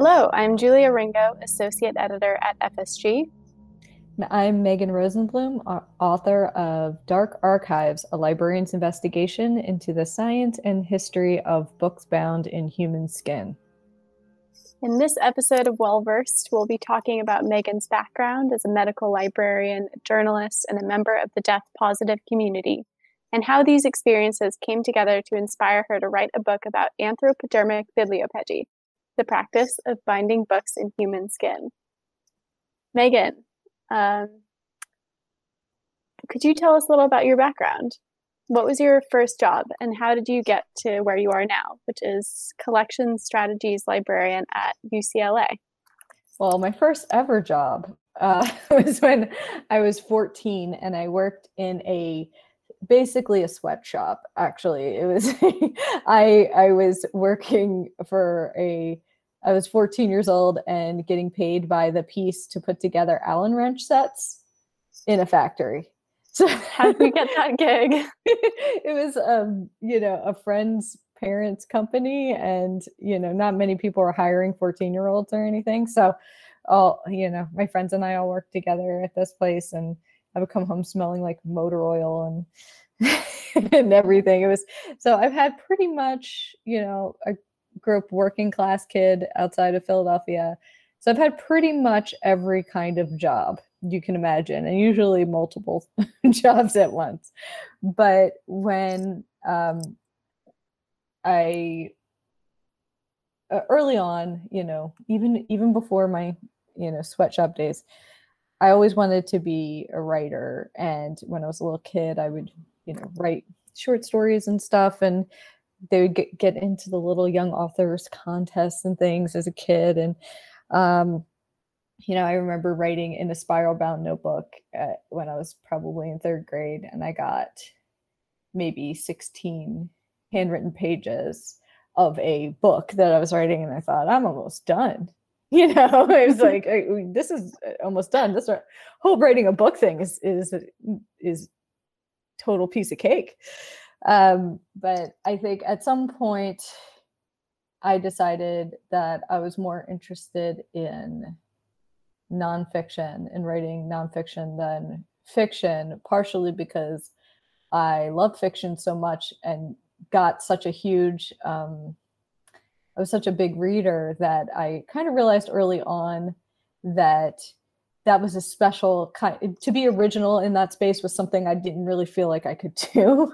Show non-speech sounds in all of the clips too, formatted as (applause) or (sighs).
Hello, I'm Julia Ringo, Associate Editor at FSG. I'm Megan Rosenbloom, author of Dark Archives, a librarian's investigation into the science and history of books bound in human skin. In this episode of Well Versed, we'll be talking about Megan's background as a medical librarian, journalist, and a member of the death positive community, and how these experiences came together to inspire her to write a book about anthropodermic bibliopegy, the practice of binding books in human skin. Megan, um, could you tell us a little about your background? What was your first job and how did you get to where you are now, which is collection strategies librarian at UCLA? Well, my first ever job uh, (laughs) was when I was 14 and I worked in a basically a sweatshop actually it was (laughs) i i was working for a I was 14 years old and getting paid by the piece to put together Allen wrench sets in a factory. (laughs) So how did we get that gig? (laughs) it was um, you know, a friend's parents' company and you know, not many people are hiring 14 year olds or anything. So all you know, my friends and I all worked together at this place and I would come home smelling like motor oil and (laughs) and everything. It was so I've had pretty much, you know, a grew up working class kid outside of Philadelphia. So I've had pretty much every kind of job you can imagine, and usually multiple (laughs) jobs at once. But when um, I uh, early on, you know, even even before my you know sweatshop days, I always wanted to be a writer. And when I was a little kid, I would you know write short stories and stuff and they would get, get into the little young authors contests and things as a kid and um, you know i remember writing in a spiral bound notebook at, when i was probably in third grade and i got maybe 16 handwritten pages of a book that i was writing and i thought i'm almost done. (laughs) You know i was like I, this is uh, almost done. This uh, whole writing a book thing is is is total piece of cake um, but I think at some point, I decided that I was more interested in nonfiction and writing nonfiction than fiction, partially because I love fiction so much and got such a huge, um, I was such a big reader that I kind of realized early on that that was a special kind to be original in that space was something I didn't really feel like I could (laughs) do.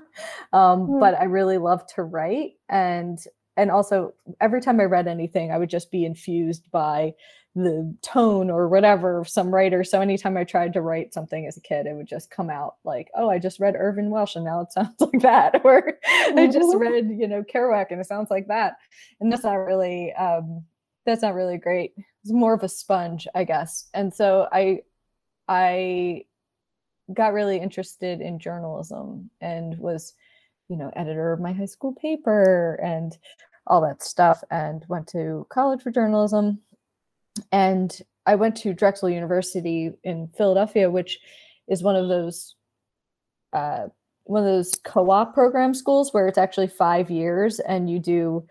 Um, mm. But I really loved to write. And and also every time I read anything, I would just be infused by the tone or whatever of some writer. So anytime I tried to write something as a kid, it would just come out like, oh, I just read Irvine Welsh and now it (laughs) sounds like that. (laughs) Or I just mm-hmm. read, you know, Kerouac and it sounds like that. And that's not really um, that's not really great it's more of a sponge, I guess. And so I I got really interested in journalism and was, you know, editor of my high school paper and all that stuff and went to college for journalism. And I went to Drexel University in Philadelphia, which is one of those uh, one of those co-op program schools where it's actually five years and you do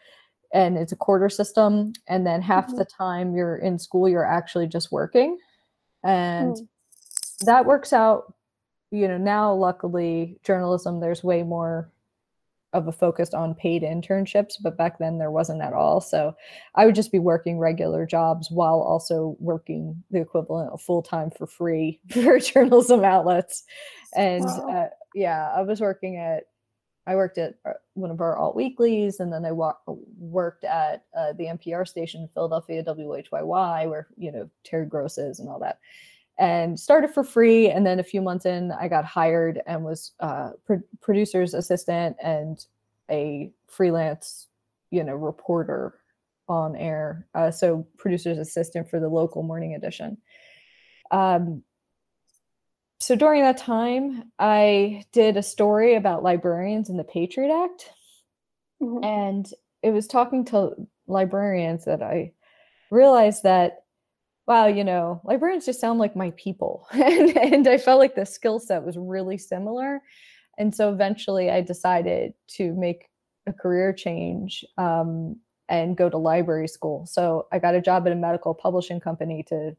and it's a quarter system and then half mm-hmm. the time you're in school you're actually just working and mm. that works out you know now luckily journalism there's way more of a focus on paid internships but back then there wasn't at all so i would just be working regular jobs while also working the equivalent of full time for free (laughs) for journalism outlets and wow. uh, yeah i was working at I worked at uh, one of our alt weeklies, and then I wa- worked at uh, the NPR station in Philadelphia, WHYY, where you know Terry Gross is and all that. And started for free, and then a few months in, I got hired and was uh, pro- producer's assistant and a freelance, you know, reporter on air. Uh, so producer's assistant for the local morning edition. Um, so during that time, I did a story about librarians and the Patriot Act. Mm-hmm. And it was talking to librarians that I realized that, wow, you know, librarians just sound like my people. (laughs) and, and I felt like the skill set was really similar. And so eventually I decided to make a career change um, and go to library school. So I got a job at a medical publishing company to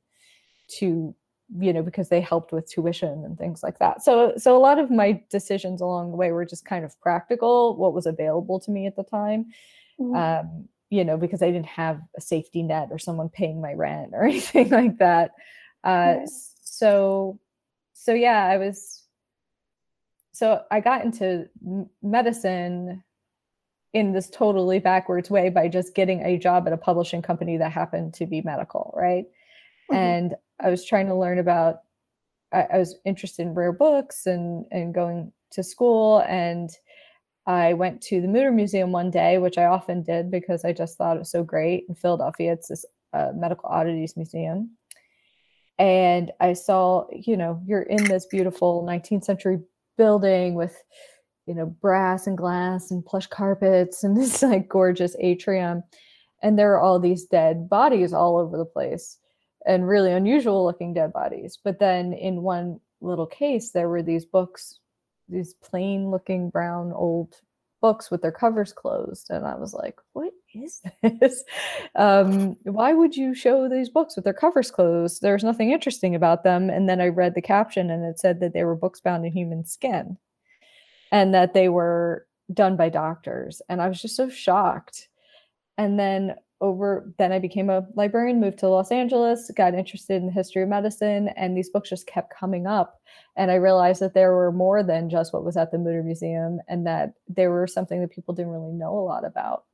to you know because they helped with tuition and things like that. So so a lot of my decisions along the way were just kind of practical, what was available to me at the time. Mm-hmm. Um, you know, because I didn't have a safety net or someone paying my rent or (laughs) anything like that. Uh, yes. So, so yeah, I was. So I got into medicine in this totally backwards way by just getting a job at a publishing company that happened to be medical, right? Mm-hmm. And I was trying to learn about. I, I was interested in rare books and and going to school and I went to the Mütter Museum one day, which I often did because I just thought it was so great in Philadelphia. It's this uh, medical oddities museum. And I saw, you know, you're in this beautiful 19th century building with, you know, brass and glass and plush carpets and (laughs) this like gorgeous atrium. And there are all these dead bodies all over the place and really unusual looking dead bodies. But then in one little case, there were these books these plain looking brown old books with their covers closed. And i was like what is (laughs) this? Um, why would you show these books with their covers closed? There's nothing interesting about them. And then i read the caption and it said that they were books bound in human skin and that they were done by doctors. And i was just so shocked. And then over then I became a librarian, moved to Los Angeles, got interested in the history of medicine, and these books just kept coming up. And I realized that there were more than just what was at the Mütter Museum, and that there were something that people didn't really know a lot about.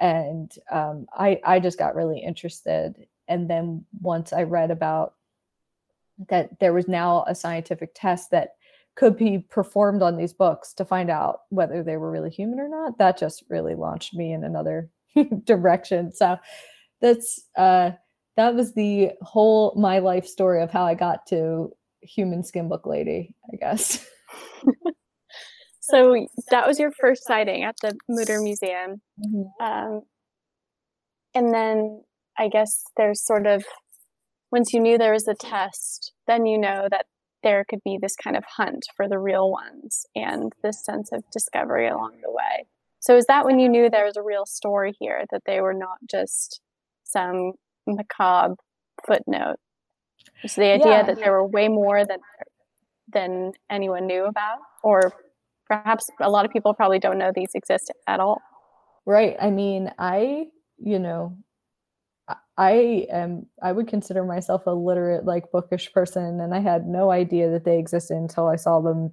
And um, I, I just got really interested. And then once I read about that there was now a scientific test that could be performed on these books to find out whether they were really human or not, that just really launched me in another (laughs) direction. So that's uh that was the whole my life story of how I got to human skin book lady, I guess. so that was your first sighting at the Mütter Museum. Mm-hmm. Um, and then I guess there's sort of once you knew there was a test, then you know that there could be this kind of hunt for the real ones and this sense of discovery along the way. So is that when you knew there was a real story here, that they were not just some macabre footnote? So the idea yeah. that there were way more than than anyone knew about, or perhaps a lot of people probably don't know these exist at all. Right. I mean, I, you know, I am I would consider myself a literate, like bookish person, and I had no idea that they existed until I saw them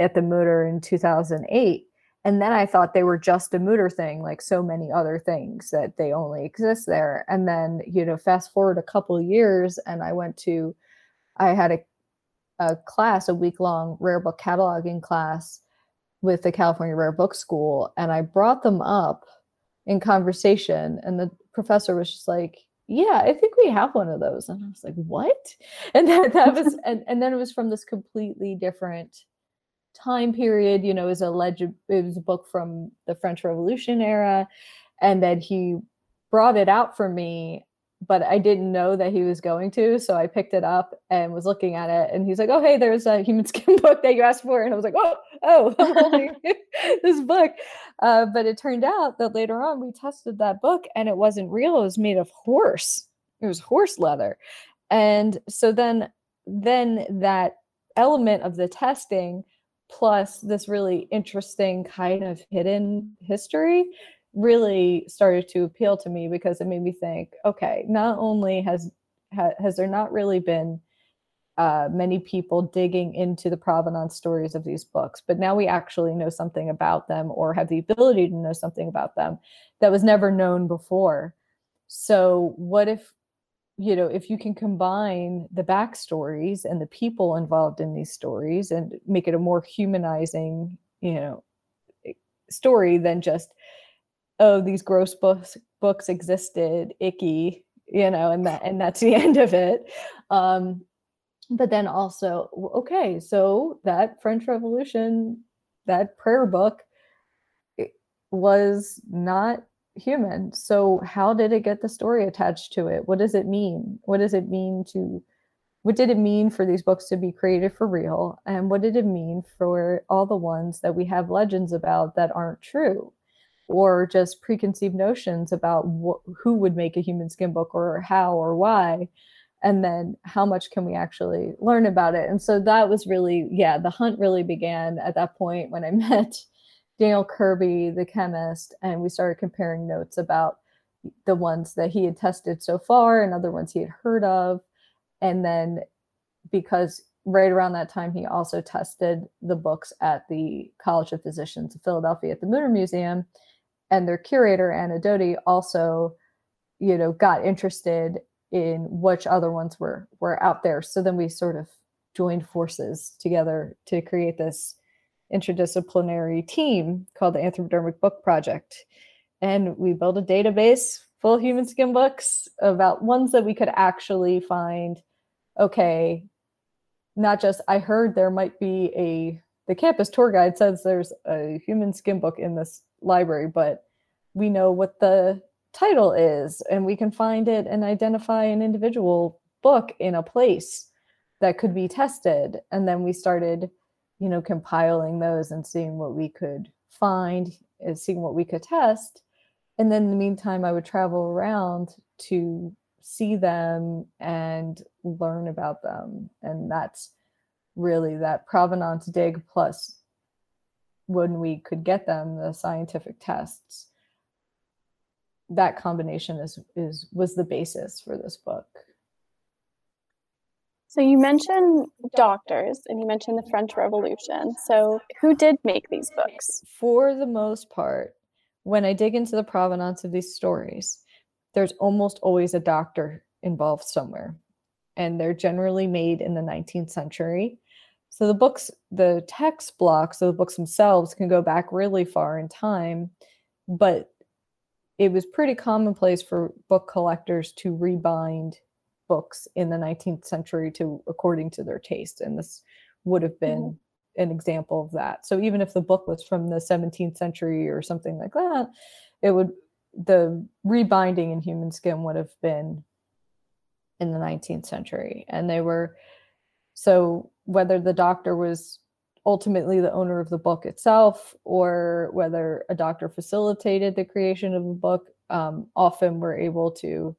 at the Mütter in 2008 and then I thought they were just a Mütter thing, like so many other things that they only exist there. And then, you know, fast forward a couple years, and I went to, I had a, a class, a week long rare book cataloging class with the California Rare Book School, and I brought them up in conversation, and the professor was just like, yeah, I think we have one of those. And I was like, what? (laughs) And that, that was, and, and then it was from this completely different time period. You know, is a legend. It was a book from the French Revolution era, and that he brought it out for me but I didn't know that he was going to. So I picked it up and was looking at it. And he's like, Oh, hey, there's a human (laughs) skin book that you asked for. And I was like, Oh, oh, (laughs) (laughs) I'm holding this book. Uh, but it turned out that later on we tested that book and it wasn't real. It was made of horse. It was horse leather. And so then then that element of the testing plus this really interesting kind of hidden history really started to appeal to me because it made me think okay not only has ha, has there not really been uh, many people digging into the provenance stories of these books but now we actually know something about them or have the ability to know something about them that was never known before. So what if you know, if you can combine the backstories and the people involved in these stories and make it a more humanizing, you know, story than just, oh, these gross books books existed, icky, you know, and that and that's the (laughs) end of it. Um, but then also, okay, so that French Revolution, that prayer book was not human. So how did it get the story attached to it? What does it mean? What does it mean to what did it mean for these books to be created for real? And what did it mean for all the ones that we have legends about that aren't true? or just preconceived notions about wh- who would make a human skin book or how or why and then how much can we actually learn about it and so that was really yeah the hunt really began at that point when i (laughs) met daniel kirby the chemist and we started comparing notes about the ones that he had tested so far and other ones he had heard of. And then because right around that time he also tested the books at the college of physicians of philadelphia at the mutter museum. And their curator anna Dhody also you know got interested in which other ones were were out there. So then we sort of joined forces together to create this interdisciplinary team called the anthropodermic book project. And we built a database full of human skin books about ones that we could actually find okay not just i heard there might be a the campus tour guide says there's a human skin book in this library but we know what the title is and we can find it and identify an individual book in a place that could be tested. And then we started you know compiling those and seeing what we could find and seeing what we could test and then in the meantime i would travel around to see them and learn about them and that's really that provenance dig plus when we could get them the scientific tests that combination is is was the basis for this book. So you mentioned doctors and you mentioned the French Revolution. So who did make these books? For the most part, when I dig into the provenance of these stories, there's almost always a doctor involved somewhere. And they're generally made in the 19th century. So the books, the text blocks of the books themselves can go back really far in time, but it was pretty commonplace for book collectors to rebind books in the 19th century to according to their taste and this would have been mm-hmm. an example of that so even if the book was from the 17th century or something like that it would the rebinding in human skin would have been in the 19th century and they were so whether the doctor was ultimately the owner of the book itself or whether a doctor facilitated the creation of a book um, often we're able to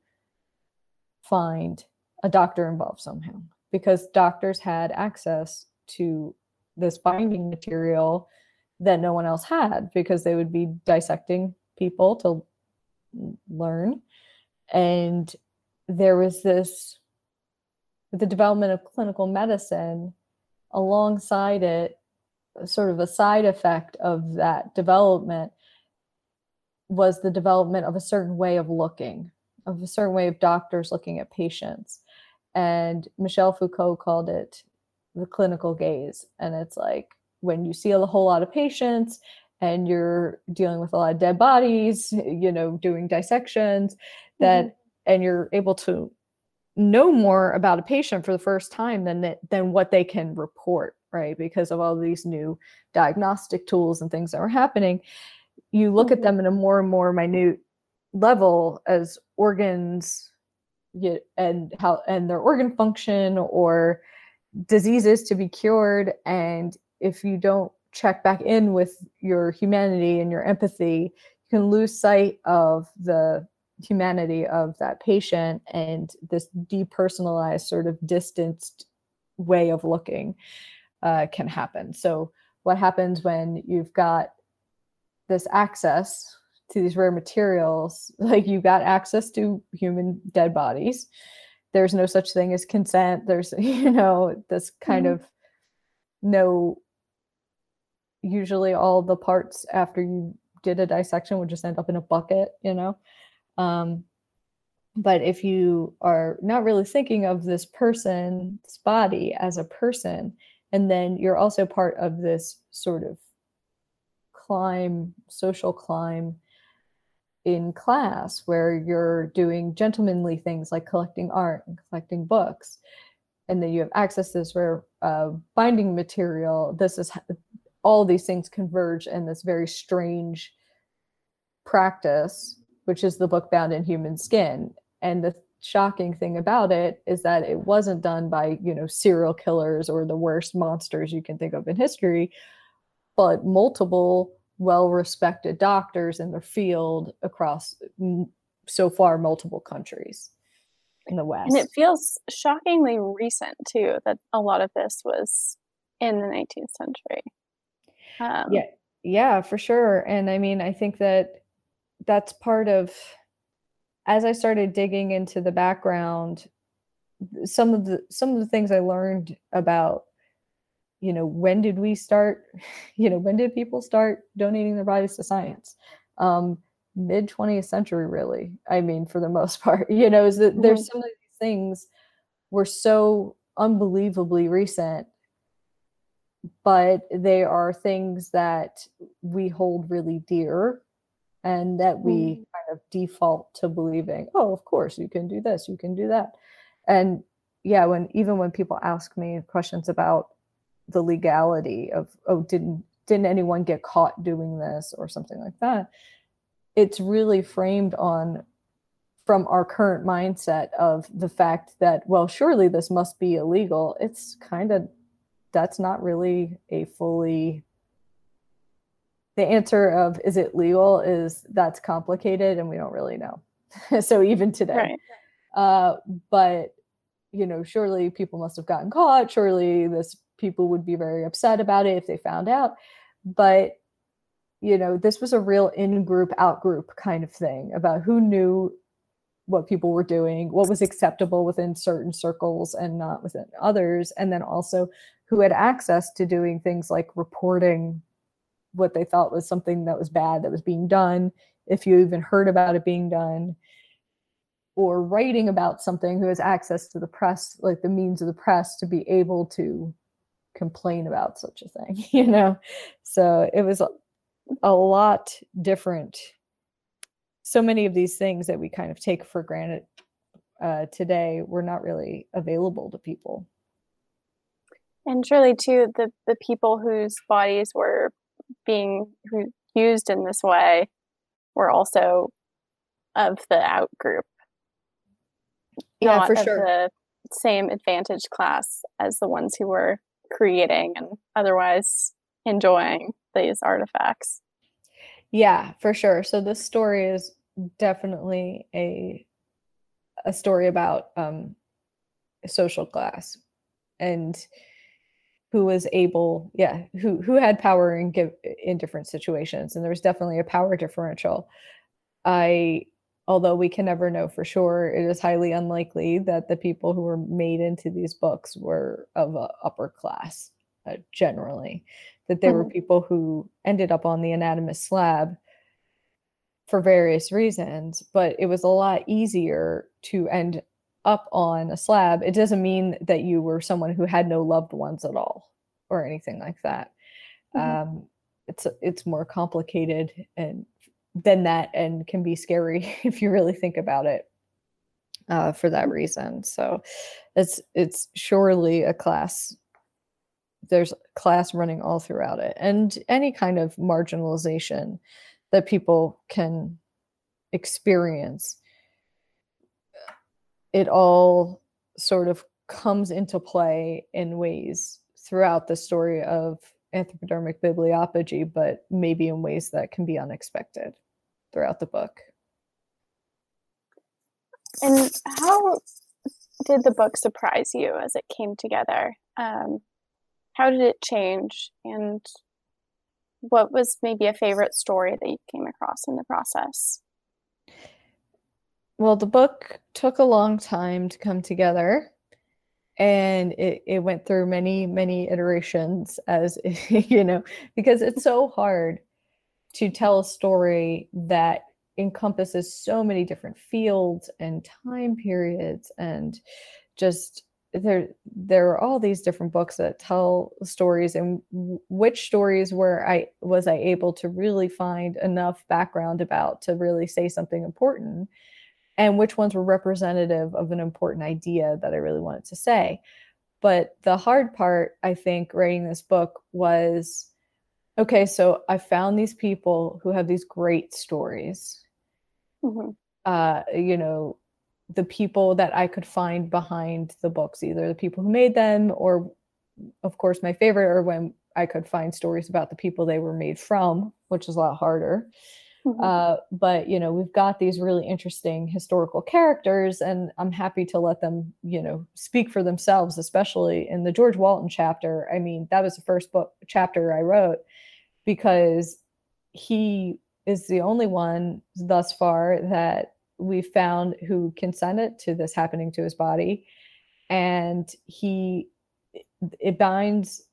find a doctor involved somehow because doctors had access to this binding material that no one else had because they would be dissecting people to learn. And there was this the development of clinical medicine alongside it, sort of a side effect of that development was the development of a certain way of looking, of a certain way of doctors looking at patients. And Michel Foucault called it the clinical gaze. And it's like when you see a whole lot of patients and you're dealing with a lot of dead bodies, (laughs) you know, doing dissections, that mm-hmm. and you're able to know more about a patient for the first time than that, than what they can report right because of all these new diagnostic tools and things that are happening you look at mm-hmm. them in a more and more minute level as organs and how and their organ function or diseases to be cured. And if you don't check back in with your humanity and your empathy you can lose sight of the humanity of that patient and this depersonalized sort of distanced way of looking uh, can happen. So what happens when you've got this access to these rare materials (laughs) like you got access to human dead bodies. There's no such thing as consent. There's (laughs) you know this kind mm-hmm. of no usually all the parts after you did a dissection would just end up in a bucket you know? Um, but if you are not really thinking of this person's body as a person, and then you're also part of this sort of climb, social climb in class where you're doing gentlemanly things like collecting art and collecting books and then you have access to this rare uh, binding material this is all these things converge in this very strange practice which is the book Bound in Human Skin. And the shocking thing about it is that it wasn't done by, you know, serial killers or the worst monsters you can think of in history, but multiple well respected doctors in their field across so far multiple countries in the West. And it feels shockingly recent too that a lot of this was in the 19th century. Um, yeah, yeah, for sure. And I mean, I think that that's part of as I started digging into the background, some of the some of the things I learned about, you know, when did we start, (laughs) you know, when did people start donating their bodies to science? Um, mid 20th century, really. I mean, for the (laughs) most part, you know, is that mm-hmm. there's some of these things were so unbelievably recent but they are things that we hold really dear and that we mm. kind of default to believing oh of course you can do this you can do that and yeah when even when people ask me questions about the legality of oh didn't didn't anyone get caught doing this or something like that. It's really framed on from our current mindset of the fact that well surely this must be illegal. It's kind of that's not really a fully the answer of is it legal is that's complicated and we don't really know. (laughs) So even today. Right. uh, but you know surely people must have gotten caught. Surely this people would be very upset about it if they found out. But you know this was a real in group out group kind of thing about who knew what people were doing, what was acceptable within certain circles and not within others, and then also who had access to doing things like reporting what they thought was something that was bad that was being done, if you even heard about it being done, or writing about something who has access to the press, like the means of the press to be able to complain about such a thing, (laughs) you know? So it was a, lot different so many of these things that we kind of take for granted uh, today were not really available to people. And surely, too, the, the people whose bodies were being used in this way were also of the out group. Yeah, for sure. The same advantage class as the ones who were creating and otherwise enjoying these artifacts. Yeah, for sure. So this story is definitely a a story about um social class and who was able yeah who who had power in give in different situations and there was definitely a power differential i although we can never know for sure it is highly unlikely that the people who were made into these books were of a upper class uh, generally that there mm-hmm. were people who ended up on the anatomist slab for various reasons, but it was a lot easier to end up on a slab. It doesn't mean that you were someone who had no loved ones at all or anything like that. Mm-hmm. Um, it's it's more complicated and than that and can be scary (laughs) if you really think about it uh, for that reason. So it's it's surely a class. There's class running all throughout it, and any kind of marginalization that people can experience it all sort of comes into play in ways throughout the story of anthropodermic bibliopegy, but maybe in ways that can be unexpected throughout the book. And how did the book surprise you as it came together? Um, how did it change? And what was maybe a favorite story that you came across in the process? Well, the book took a long time to come together and it, it went through many, many iterations as (laughs) you know, because it's so hard to tell a story that encompasses so many different fields and time periods and just there there are all these different books that tell stories and which stories were i was i able to really find enough background about to really say something important? And which ones were representative of an important idea that i really wanted to say? But the hard part i think writing this book was okay so i found these people who have these great stories mm-hmm. uh, you know the people that I could find behind the books, either the people who made them or of course my favorite or when I could find stories about the people they were made from, which is a lot harder. Mm-hmm. Uh, but you know, we've got these really interesting historical characters, and I'm happy to let them, you know, speak for themselves. Especially in the George Walton chapter. I mean, that was the first book chapter I wrote because he is the only one thus far that we found who consented to this happening to his body, and he it binds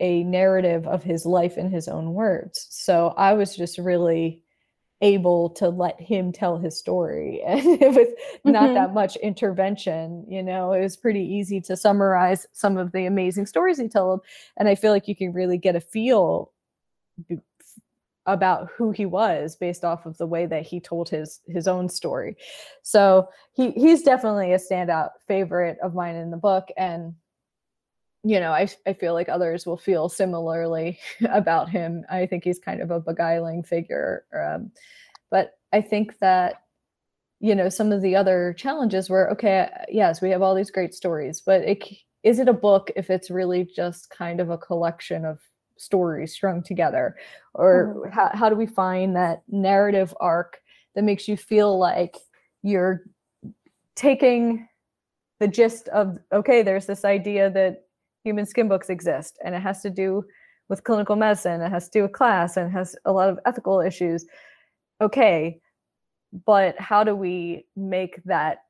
a narrative of his life in his own words. So I was just really able to let him tell his story (laughs) and it was not mm-hmm. that much intervention you know it was pretty easy to summarize some of the amazing stories he told and i feel like you can really get a feel about who he was based off of the way that he told his his own story so he he's definitely a standout favorite of mine in the book and you know, I, I feel like others will feel similarly (laughs) about him. I think he's kind of a beguiling figure. Um, but I think that, you know, some of the other challenges were okay, yes, we have all these great stories, but it, is it a book if it's really just kind of a collection of stories strung together? Or mm-hmm. how, how do we find that narrative arc that makes you feel like you're taking the gist of, okay, there's this idea that human skin books exist and it has to do with clinical medicine it has to do with class and has a lot of ethical issues okay but how do we make that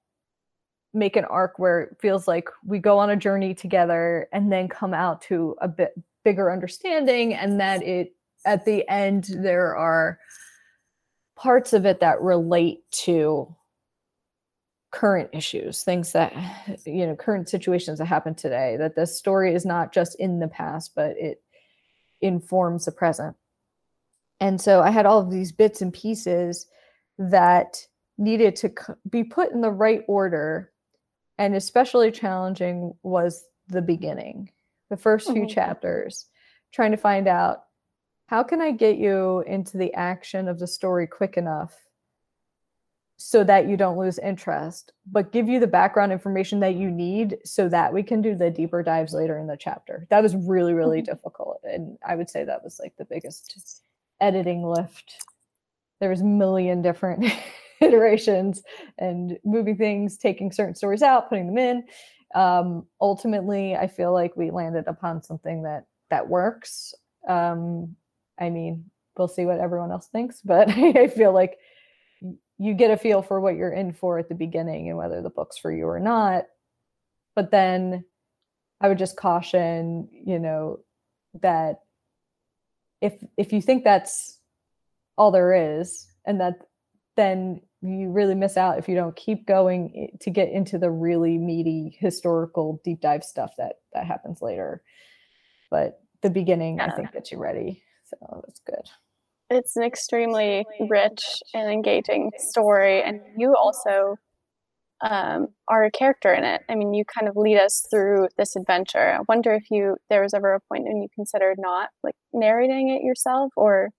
make an arc where it feels like we go on a journey together and then come out to a bit bigger understanding and that it at the end there are parts of it that relate to current issues things that (sighs) you know current situations that happen today that the story is not just in the past but it informs the present. And so i had all of these bits and pieces that needed to be put in the right order and especially challenging was the beginning the 1st few mm-hmm. chapters trying to find out how can i get you into the action of the story quick enough so that you don't lose interest, but give you the background information that you need so that we can do the deeper dives later in the chapter. That was really, really mm-hmm. difficult. And I would say that was like the biggest editing lift. There was a million different (laughs) iterations and moving things, taking certain stories out, putting them in. Um, ultimately, I feel like we landed upon something that that works. Um, I mean, we'll see what everyone else thinks, but (laughs) I feel like you get a feel for what you're in for at the beginning and whether the book's for you or not. But then I would just caution, you know, that if if you think that's all there is and that then you really miss out if you don't keep going to get into the really meaty historical deep dive stuff that that happens later but the beginning yeah. i think that you're ready so that's good it's an extremely rich and engaging story, and you also um, are a character in it. I mean, you kind of lead us through this adventure. I wonder if you there was ever a point when you considered not like narrating it yourself, or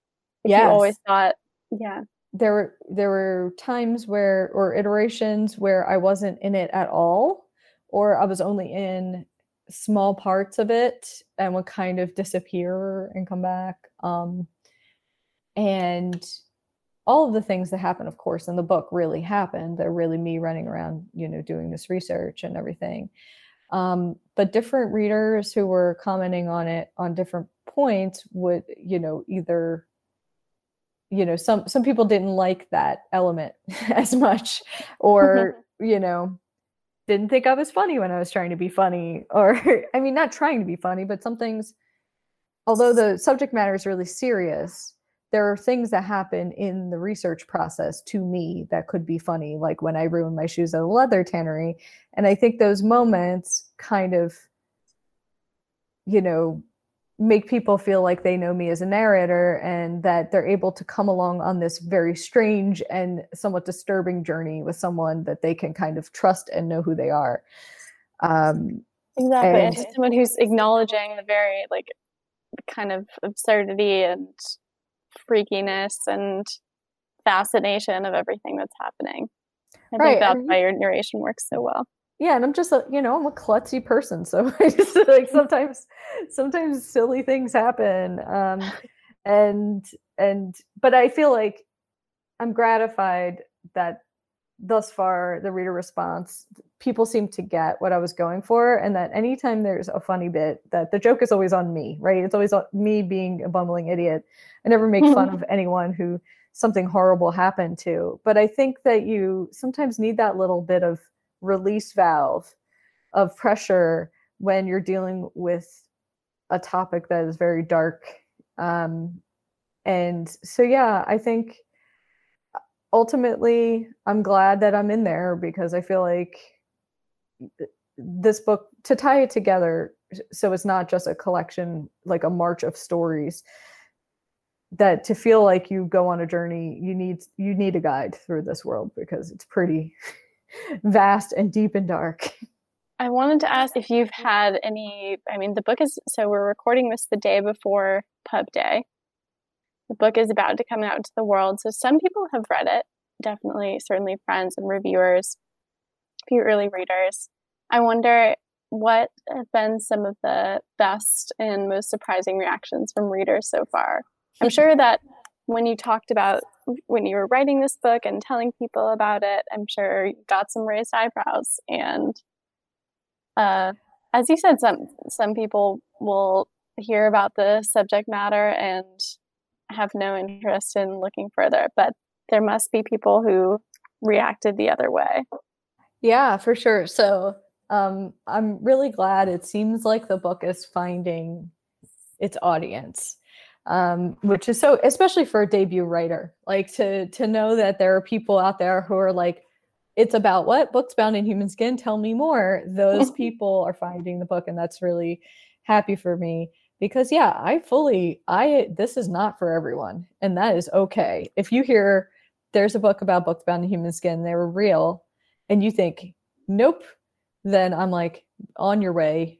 if yes. you always thought, yeah. There were there were times where or iterations where I wasn't in it at all, or I was only in small parts of it and would kind of disappear and come back. Um, and all of the things that happen of course in the book really happened they're really me running around you know doing this research and everything um, but different readers who were commenting on it on different points would you know either you know some some people didn't like that element (laughs) as much or (laughs) you know didn't think i was funny when i was trying to be funny (laughs) or i mean not trying to be funny but some things although the subject matter is really serious there are things that happen in the research process to me that could be funny, like when I ruined my shoes at a leather tannery. And I think those moments kind of, you know, make people feel like they know me as a narrator and that they're able to come along on this very strange and somewhat disturbing journey with someone that they can kind of trust and know who they are. Um, exactly. And, and someone who's acknowledging the very like kind of absurdity and freakiness and fascination of everything that's happening. I right. think that's why your narration works so well. Yeah, and I'm just a, you know, I'm a klutzy person. So (laughs) I just like sometimes sometimes silly things happen. Um and and but I feel like I'm gratified that thus far the reader response people seem to get what I was going for and that anytime there's a funny bit that the joke is always on me, right? It's always on me being a bumbling idiot. I never make fun of anyone who something horrible happened to. But I think that you sometimes need that little bit of release valve of pressure when you're dealing with a topic that is very dark. Um, and so, yeah, I think ultimately I'm glad that I'm in there because I feel like this book to tie it together so it's not just a collection like a march of stories that to feel like you go on a journey you need you need a guide through this world because it's pretty (laughs) (laughs) vast and deep and dark. (laughs) I wanted to ask if you've had any i mean the book is so we're recording this the day before pub day. The book is about to come out to the world so some people have read it definitely certainly friends and reviewers a few early readers. I wonder what have been some of the best and most surprising reactions from readers so far? I'm (laughs) sure that when you talked about when you were writing this book and telling people about it, I'm sure you got some raised eyebrows. And uh, as you said, some some people will hear about the subject matter and have no interest in looking further, but there must be people who reacted the other way. Yeah, for sure. So um, I'm really glad it seems like the book is finding its audience um, which is so especially for a debut writer like to to know that there are people out there who are like it's about what? Books bound in human skin? Tell me more. Those (laughs) people are finding the book and that's really happy for me because yeah i fully i this is not for everyone and that is okay. If you hear there's a book about books bound in human skin they were real and you think nope then i'm like on your way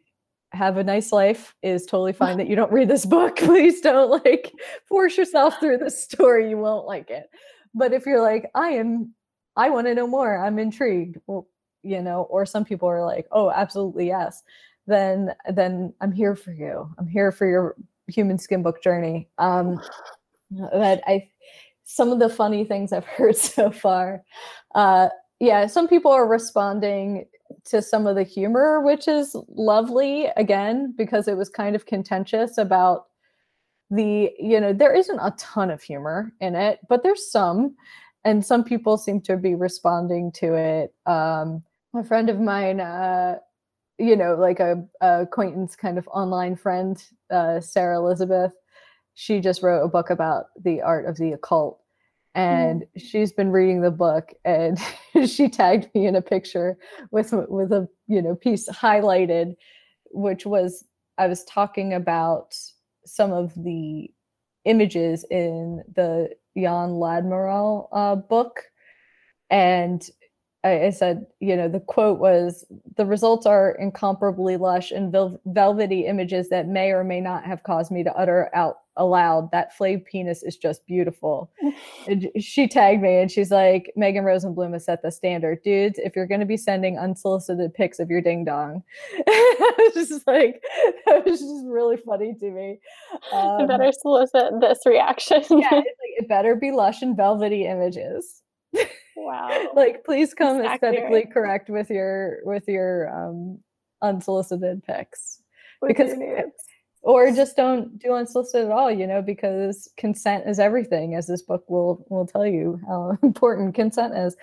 have a nice life is totally (laughs) fine that you don't read this book. (laughs) Please don't like force yourself (laughs) through this story. You won't like it. But if you're like, I am, I want to know more, I'm intrigued, well, you know, or some people are like, oh, absolutely yes, then then I'm here for you. I'm here for your human skin book journey. Um (sighs) but I some of the funny things I've heard so far. Uh yeah, some people are responding to some of the humor, which is lovely again, because it was kind of contentious about the, you know, there isn't a ton of humor in it, but there's some. And some people seem to be responding to it. Um, a friend of mine, uh, you know, like a, a, acquaintance, kind of online friend, uh, Sarah Elizabeth, she just wrote a book about the art of the occult and mm. she's been reading the book and (laughs) she tagged me in a picture with with a you know piece highlighted which was i was talking about some of the images in the jan L'Admiral uh, book and I, I, said you know the quote was the results are incomparably lush and vel- velvety images that may or may not have caused me to utter out aloud that flayed penis is just beautiful. (laughs) And she tagged me and she's like megan Rosenbloom has set the standard. Dudes if you're going to be sending unsolicited pics of your ding dong. (laughs) It's just like that was just really funny to me. Um, I better solicit this reaction. Yeah (laughs) like, it better be lush and velvety images. Wow. Like please come exactly aesthetically right. correct with your with your um unsolicited pics. Because or just don't do unsolicited at all you know because consent is everything as this book will will tell you how (laughs) important consent is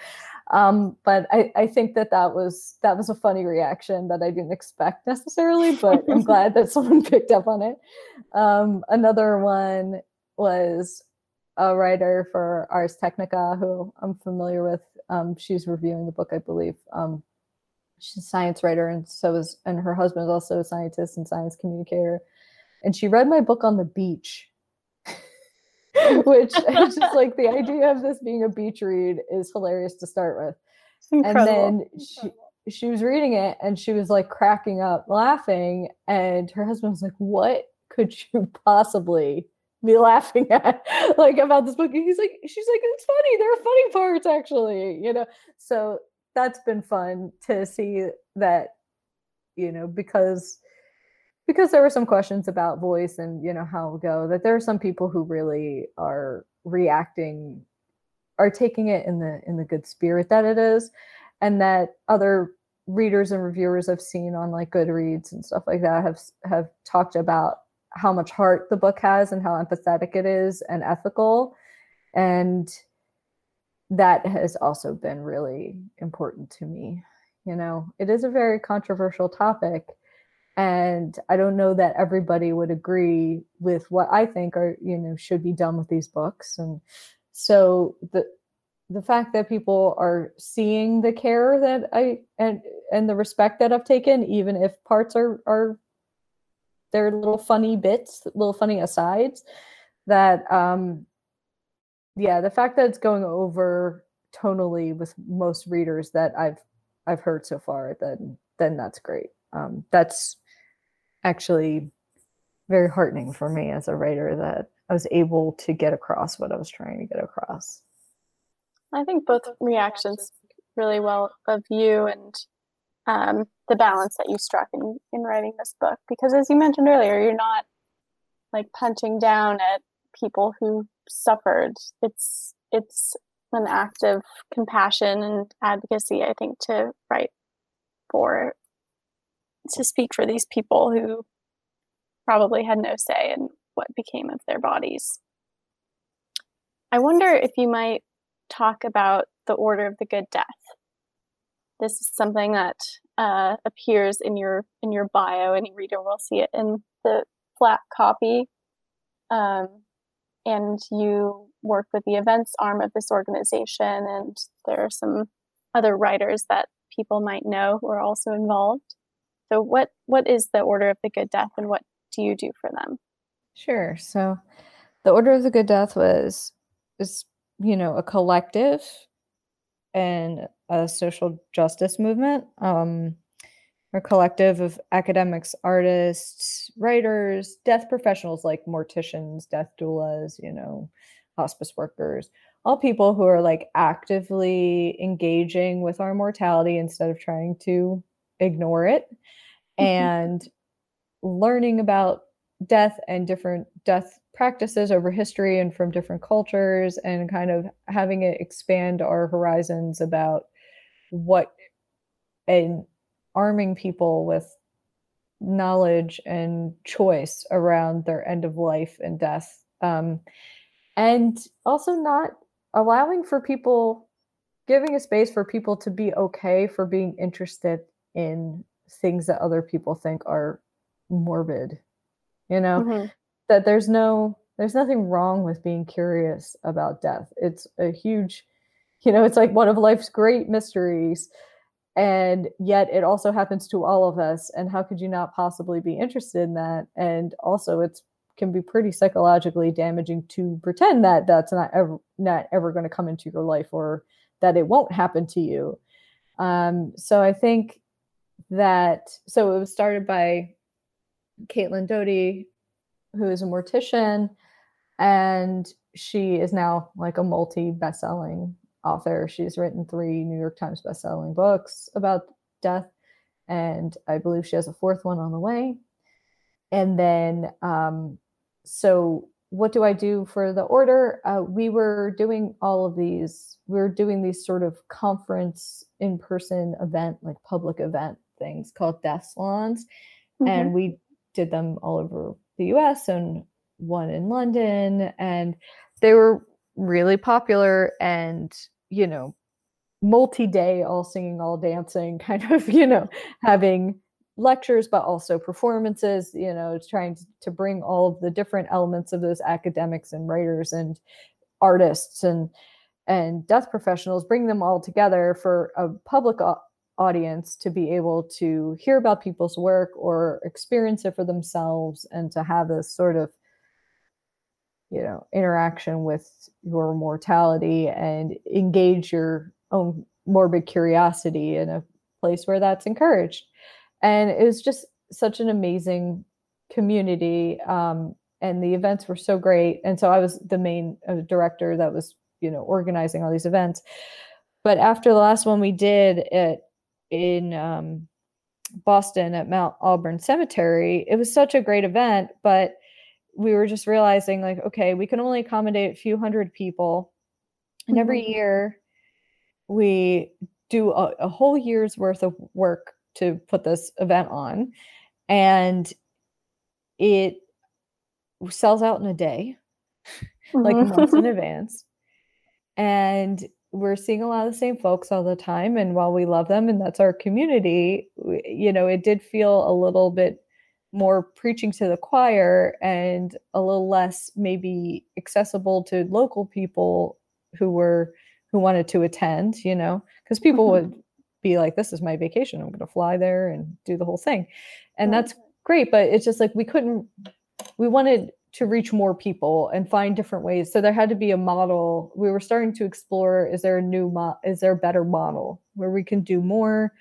um, but I, I think that that was that was a funny reaction that I didn't expect necessarily, but I'm (laughs) glad that someone (laughs) picked up on it. Um, another one was a writer for Ars Technica who I'm familiar with. Um, she's reviewing the book, I believe. Um, she's a science writer, and so is and her husband is also a scientist and science communicator and she read my book on the beach (laughs) which is just like the idea of this being a beach read is hilarious to start with. Incredible. and then she she was reading it and she was like cracking up laughing and her husband was like what could you possibly be laughing at (laughs) like about this book? And he's like she's like it's funny. There are funny parts actually you know? So that's been fun to see that you know because because there were some questions about voice and you know how it'll go that there are some people who really are reacting are taking it in the in the good spirit that it is and that other readers and reviewers I've seen on like Goodreads and stuff like that have have talked about how much heart the book has and how empathetic it is and ethical. And that has also been really important to me you know. It is a very controversial topic and i don't know that everybody would agree with what i think are you know should be done with these books and so the the fact that people are seeing the care that I and and the respect that I've taken, even if parts are are they're little funny bits, little funny asides, that um yeah, the fact that it's going over tonally with most readers that I've I've heard so far, then then that's great. Um that's actually very heartening for me as a writer that I was able to get across what I was trying to get across. I think both reactions really well of you and um, the balance that you struck in, in writing this book. Because as you mentioned earlier, you're not like punching down at people who suffered. It's it's an act of compassion and advocacy, I think, to write for to speak for these people who probably had no say in what became of their bodies. I wonder if you might talk about the order of the good death. This is something that uh, appears in your in your bio. Any reader will see it in the flap copy. Um, and you work with the events arm of this organization, and there are some other writers that people might know who are also involved. So, what what is the Order of the Good Death, and what do you do for them? Sure. So, the Order of the Good Death was is you know, a collective and a social justice movement. Um, a collective of academics, artists, writers, death professionals like morticians, death doulas, you know, hospice workers, all people who are like actively engaging with our mortality instead of trying to ignore it mm-hmm. and learning about death and different death practices over history and from different cultures and kind of having it expand our horizons about what and arming people with knowledge and choice around their end of life and death um, and also not allowing for people giving a space for people to be okay for being interested in things that other people think are morbid you know mm-hmm that there's no there's nothing wrong with being curious about death. It's a huge, you know, it's like one of life's great mysteries. And yet it also happens to all of us. And how could you not possibly be interested in that? And also it's can be pretty psychologically damaging to pretend that that's not ever not ever going to come into your life or that it won't happen to you. Um, so I think that so it was started by Caitlin Doughty who is a mortician and she is now like a multi best-selling author. She's written three new york times best-selling books about death and i believe she has a fourth one on the way. And then um, so what do i do for the order? Uh, we were doing all of these we were doing these sort of conference in-person event like public event things called death salons mm-hmm. and we did them all over the US and one in London. And they were really popular and, you know, multi day, all singing, all dancing, (laughs) kind of, you know, having lectures, but also performances, you know, trying to, to bring all of the different elements of those academics and writers and artists and and death professionals bring them all together for a public audience to be able to hear about people's work or experience it for themselves and to have this sort of you know interaction with your mortality and engage your own morbid curiosity in a place where that's encouraged. And it was just such an amazing community um, and the events were so great. And so i was the main uh, director that was you know organizing all these events. But after the last one we did it in um, Boston at Mount Auburn Cemetery, it was such a great event, but we were just realizing like, okay, we can only accommodate a few hundred people. And every mm-hmm. year we do a, a, whole year's worth of work to put this event on. And it sells out in a day, mm-hmm. like months in (laughs) advance. And we're seeing a lot of the same folks all the time and while we love them and that's our community you know it did feel a little bit more preaching to the choir and a little less maybe accessible to local people who were who wanted to attend you know because people would (laughs) be like this is my vacation. I'm going to fly there and do the whole thing. And that's great but it's just like we couldn't we wanted to reach more people and find different ways. So there had to be a model. We were starting to explore is there a new mo- is there a better model where we can do more,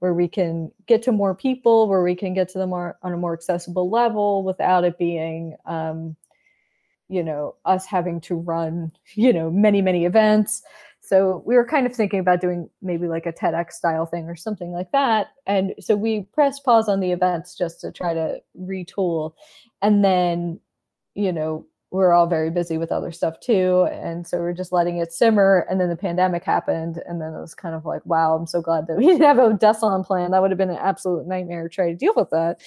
where we can get to more people, where we can get to them more on a more accessible level without it being um, you know, us having to run, you know, many many events. So we were kind of thinking about doing maybe like a TEDx style thing or something like that. And so we pressed pause on the events just to try to retool. And then you know, we're all very busy with other stuff too. And so we're just letting it simmer. And then the pandemic happened. And then it was kind of like, wow, I'm so glad that (laughs) we didn't have a Death Salon plan. That would have been an absolute nightmare to try to deal with that.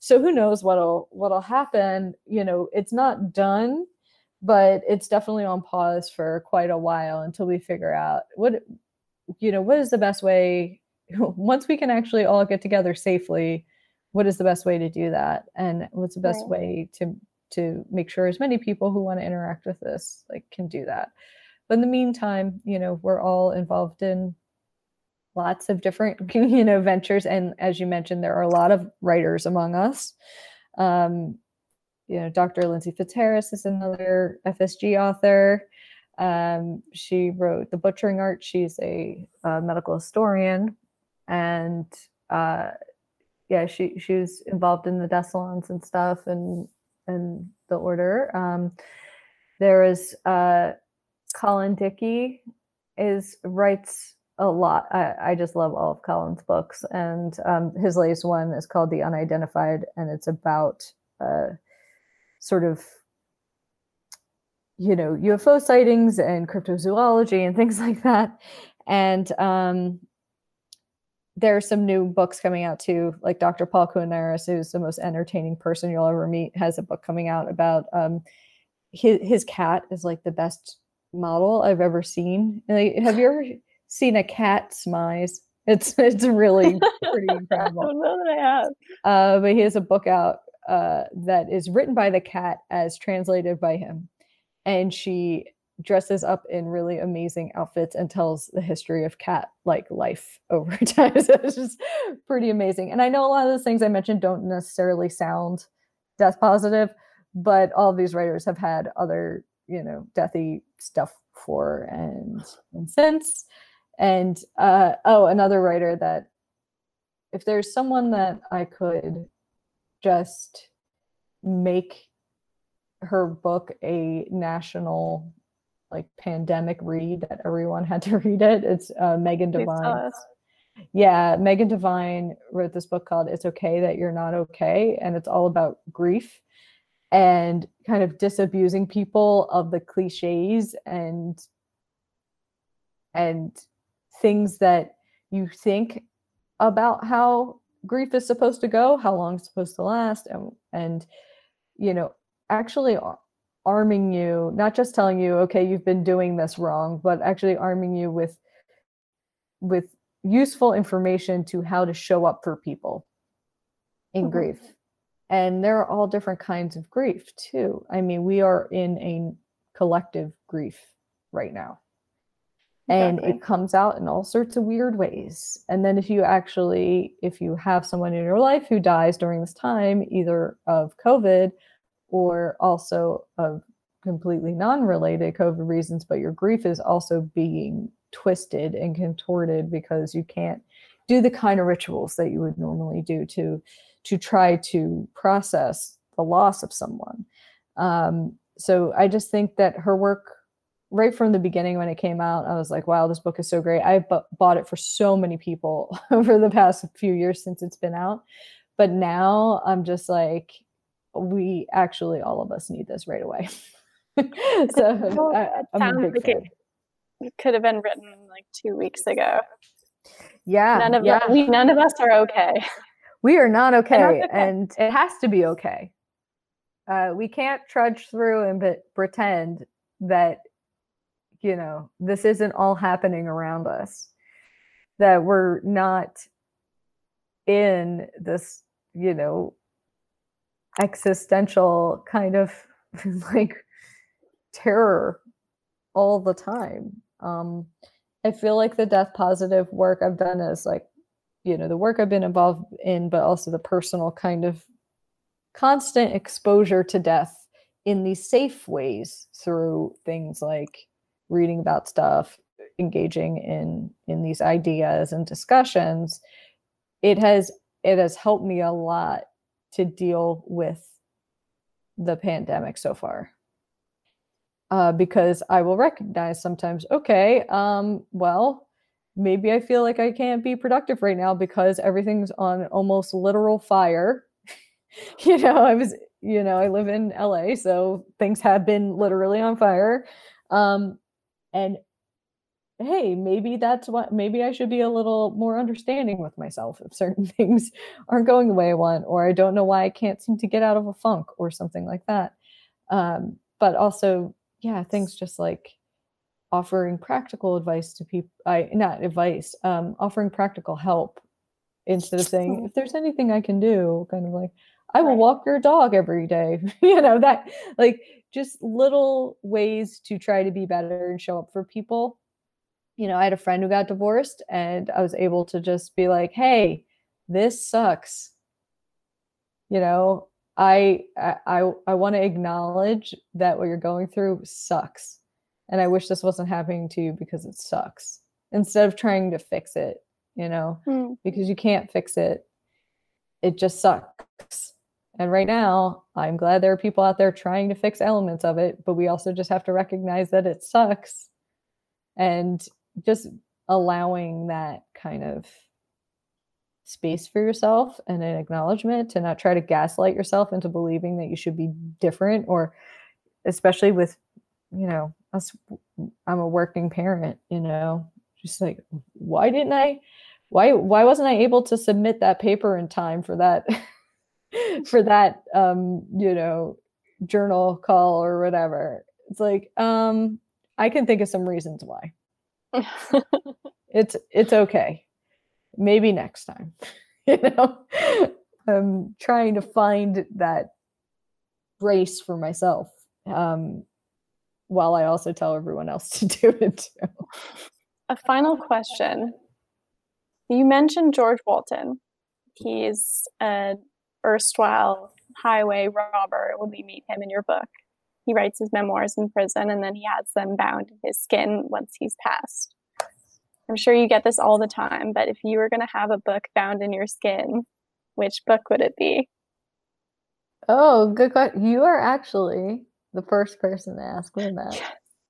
So who knows what'll what'll happen. You know, it's not done, but it's definitely on pause for quite a while until we figure out what you know, what is the best way (laughs) once we can actually all get together safely, what is the best way to do that? And what's the best right. way to to make sure as many people who want to interact with this like can do that. But in the meantime you know we're all involved in lots of different (laughs) you know ventures and as you mentioned there are a lot of writers among us. Um, you know dr Lindsey Fitzharris is another fsg author. Um, she wrote the butchering art. She's a, a medical historian. And uh, yeah she she was involved in the death salons and stuff and in the order. Um, there is uh, Colin Dickey is writes a lot. I, I, just love all of Colin's books, and um, his latest one is called The Unidentified, and it's about uh, sort of you know UFO sightings and cryptozoology and things (laughs) like that. And um, there are some new books coming out too, like Dr. Paul Koudounaris, who's the most entertaining person you'll ever meet, has a book coming out about um, his his cat is like the best model I've ever seen. Like, have you ever (laughs) seen a cat smize? It's it's really pretty (laughs) incredible. I don't know that I have. Uh, but he has a book out uh, that is written by the cat as translated by him, and she dresses up in really amazing outfits and tells the history of cat like life (laughs) over time. so it's just pretty amazing. And I know a lot of those things I mentioned don't necessarily sound death positive, but all of these writers have had other, you know, deathy stuff for and and since. And uh oh, another writer that if there's someone that I could just make her book a national like pandemic read that everyone had to (laughs) read it. It's uh, Megan Devine. Yeah, Megan Devine wrote this book called It's Okay That You're Not Okay. And it's all about grief and kind of disabusing people of the cliches and and things that you think about how grief is supposed to go, how long it's supposed to last, and and you know, actually arming you, not just telling you, okay, you've been doing this wrong, but actually arming you with with useful information to how to show up for people in mm-hmm. grief. And there are all different kinds of grief too. I mean, we are in a collective grief right now. And exactly. it comes out in all sorts of weird ways. And then if you actually if you have someone in your life who dies during this time either of COVID or also of completely non-related COVID reasons, but your grief is also being twisted and contorted because you can't do the kind of rituals that you would normally do to to try to process the loss of someone. Um, so I just think that her work right from the beginning when it came out, I was like, wow, this book is so great. I b- bought it for so many people (laughs) over the past few years since it's been out. But now I'm just like, we actually, all of us need this right away. (laughs) so I, am a big fan. It could have been written like two weeks ago. Yeah. None of yeah. us, we, none of us are okay. We are not okay, and it has to be okay. Uh, we can't trudge through and be- pretend that you know this isn't all happening around us that we're not in this you know existential kind of (laughs) like terror all the time. Um i feel like the death positive work i've done is like you know the work i've been involved in but also the personal kind of constant exposure to death in these safe ways through things like reading about stuff engaging in in these ideas and discussions. It has it has helped me a lot to deal with the pandemic so far. Uh, because i will recognize sometimes okay um, well maybe i feel like i can't be productive right now because everything's on almost literal fire. (laughs) You know i was you know i live in la so things have been literally on fire. Um, and hey maybe that's what maybe i should be a little more understanding with myself if certain (laughs) things aren't going the way i want or i don't know why i can't seem to get out of a funk or something like that. Um, but also yeah things just like offering practical advice to people i not advice um, offering practical help instead of saying (laughs) if there's anything i can do kind of like i will walk your dog every day. (laughs) You know that like just little ways to try to be better and show up for people. You know, I had a friend who got divorced and I was able to just be like, "Hey, this sucks." You know, I I I want to acknowledge that what you're going through sucks. And I wish this wasn't happening to you because it sucks. Instead of trying to fix it, you know, mm. because you can't fix it. It just sucks and right now, I'm glad there are people out there trying to fix elements of it, but we also just have to recognize that it sucks and just allowing that kind of space for yourself and an acknowledgement to not try to gaslight yourself into believing that you should be different or especially with you know us I'm a working parent, you know, just like why didn't I why why wasn't I able to submit that paper in time for that (laughs) for that um you know journal call or whatever? It's like um i can think of some reasons why (laughs) it's it's okay. Maybe next time (laughs) you know? I'm trying to find that grace for myself um while i also tell everyone else to (laughs) do it too. A final question. You mentioned george walton. He's a erstwhile highway robber. When we meet him in your book. He writes his memoirs in prison and then he has them bound in his skin once he's passed. I'm sure you get this all the time, but if you were going to have a book bound in your skin, which book would it be? Oh, good question. You are actually the first person to ask me that.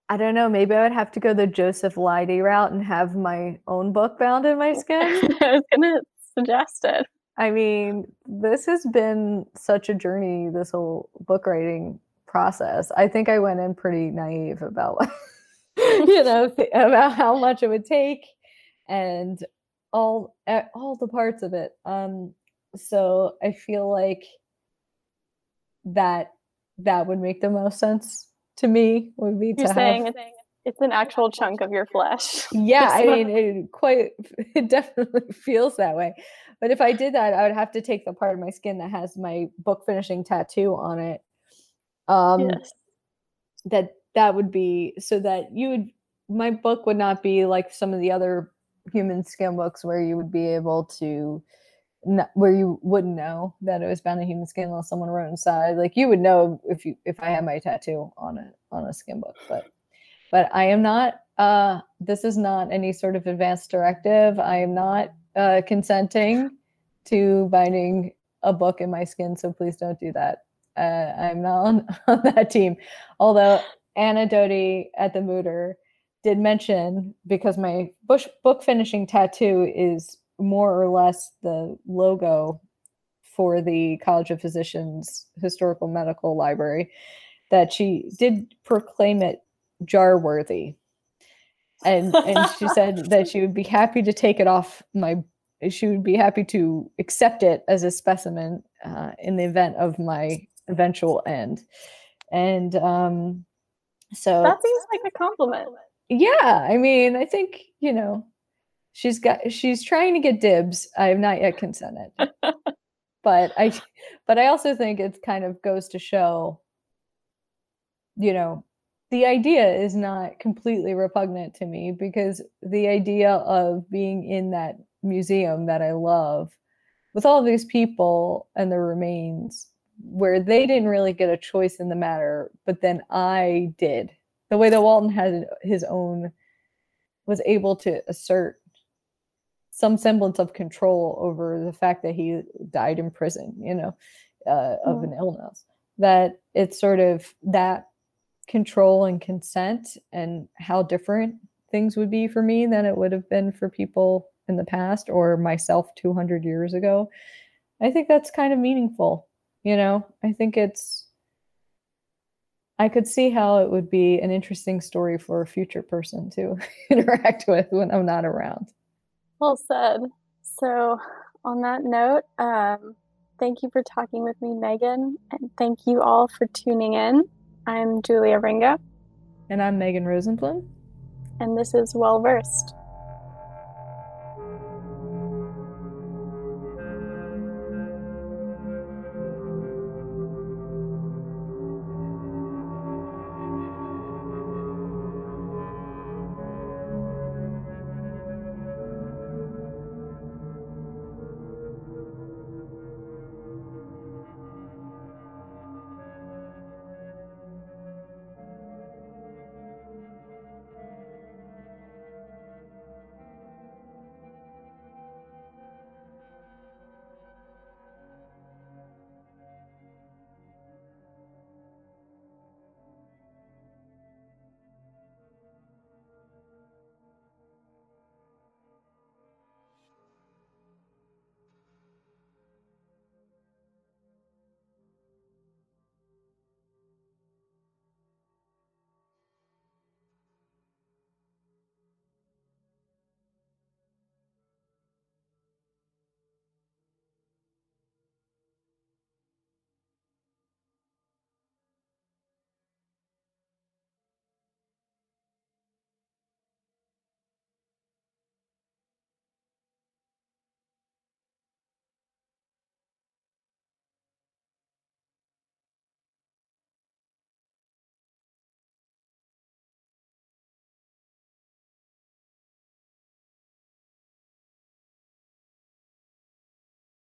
I don't know. Maybe I would have to go the Joseph Leidy route and have my own book bound in my (laughs) skin. I was going to suggest it. I mean, this has been such a journey, this whole book writing process. I think I went in pretty naive about, (laughs) (laughs) you know, th- about how much it would take and all all the parts of it. Um, so I feel like that that would make the most sense to me would be You're to saying have, it's an actual chunk of your flesh. Yeah, (laughs) I mean, it quite it definitely feels that way. But if I did that, I would have to take the part of my skin that has my book finishing tattoo on it. Um yes. that that would be so that you would my book would not be like some of the other human skin books where you would be able to not, where you wouldn't know that it was bound in human skin unless someone wrote inside. Like you would know if you if I had my tattoo on it on a skin book, but but I am not, uh, this is not any sort of advanced directive. I am not uh, consenting to binding a book in my skin. So please don't do that. Uh, I'm not on, (laughs) on that team. Although Anna Dhody at the Mütter did mention because my bush book finishing tattoo is more or less the logo for the College of Physicians Historical Medical Library that she did proclaim it jar worthy. And and she said (laughs) that she would be happy to take it off my she would be happy to accept it as a specimen uh, in the event of my eventual end. And um so that seems like a compliment. Yeah, I mean, I think, you know, she's got she's trying to get dibs. I have not yet consented. (laughs) but I but I also think it kind of goes to show you know, the idea is not completely repugnant to me because the idea of being in that museum that I love with all these people and the remains where they didn't really get a choice in the matter, but then I did. The way that Walton had his own was able to assert some semblance of control over the fact that he died in prison, you know, uh, of mm. an illness. That it's sort of that control and consent and how different things would be for me than it would have been for people in the past or myself 200 years ago. I think that's kind of meaningful, you know. I think it's I could see how it would be an interesting story for a future person to (laughs) interact with when I'm not around. Well said. So, on that note, um, thank you for talking with me, Megan, and thank you all for tuning in. I'm Julia Ringa. And I'm Megan Rosenbloom. And this is Well Versed.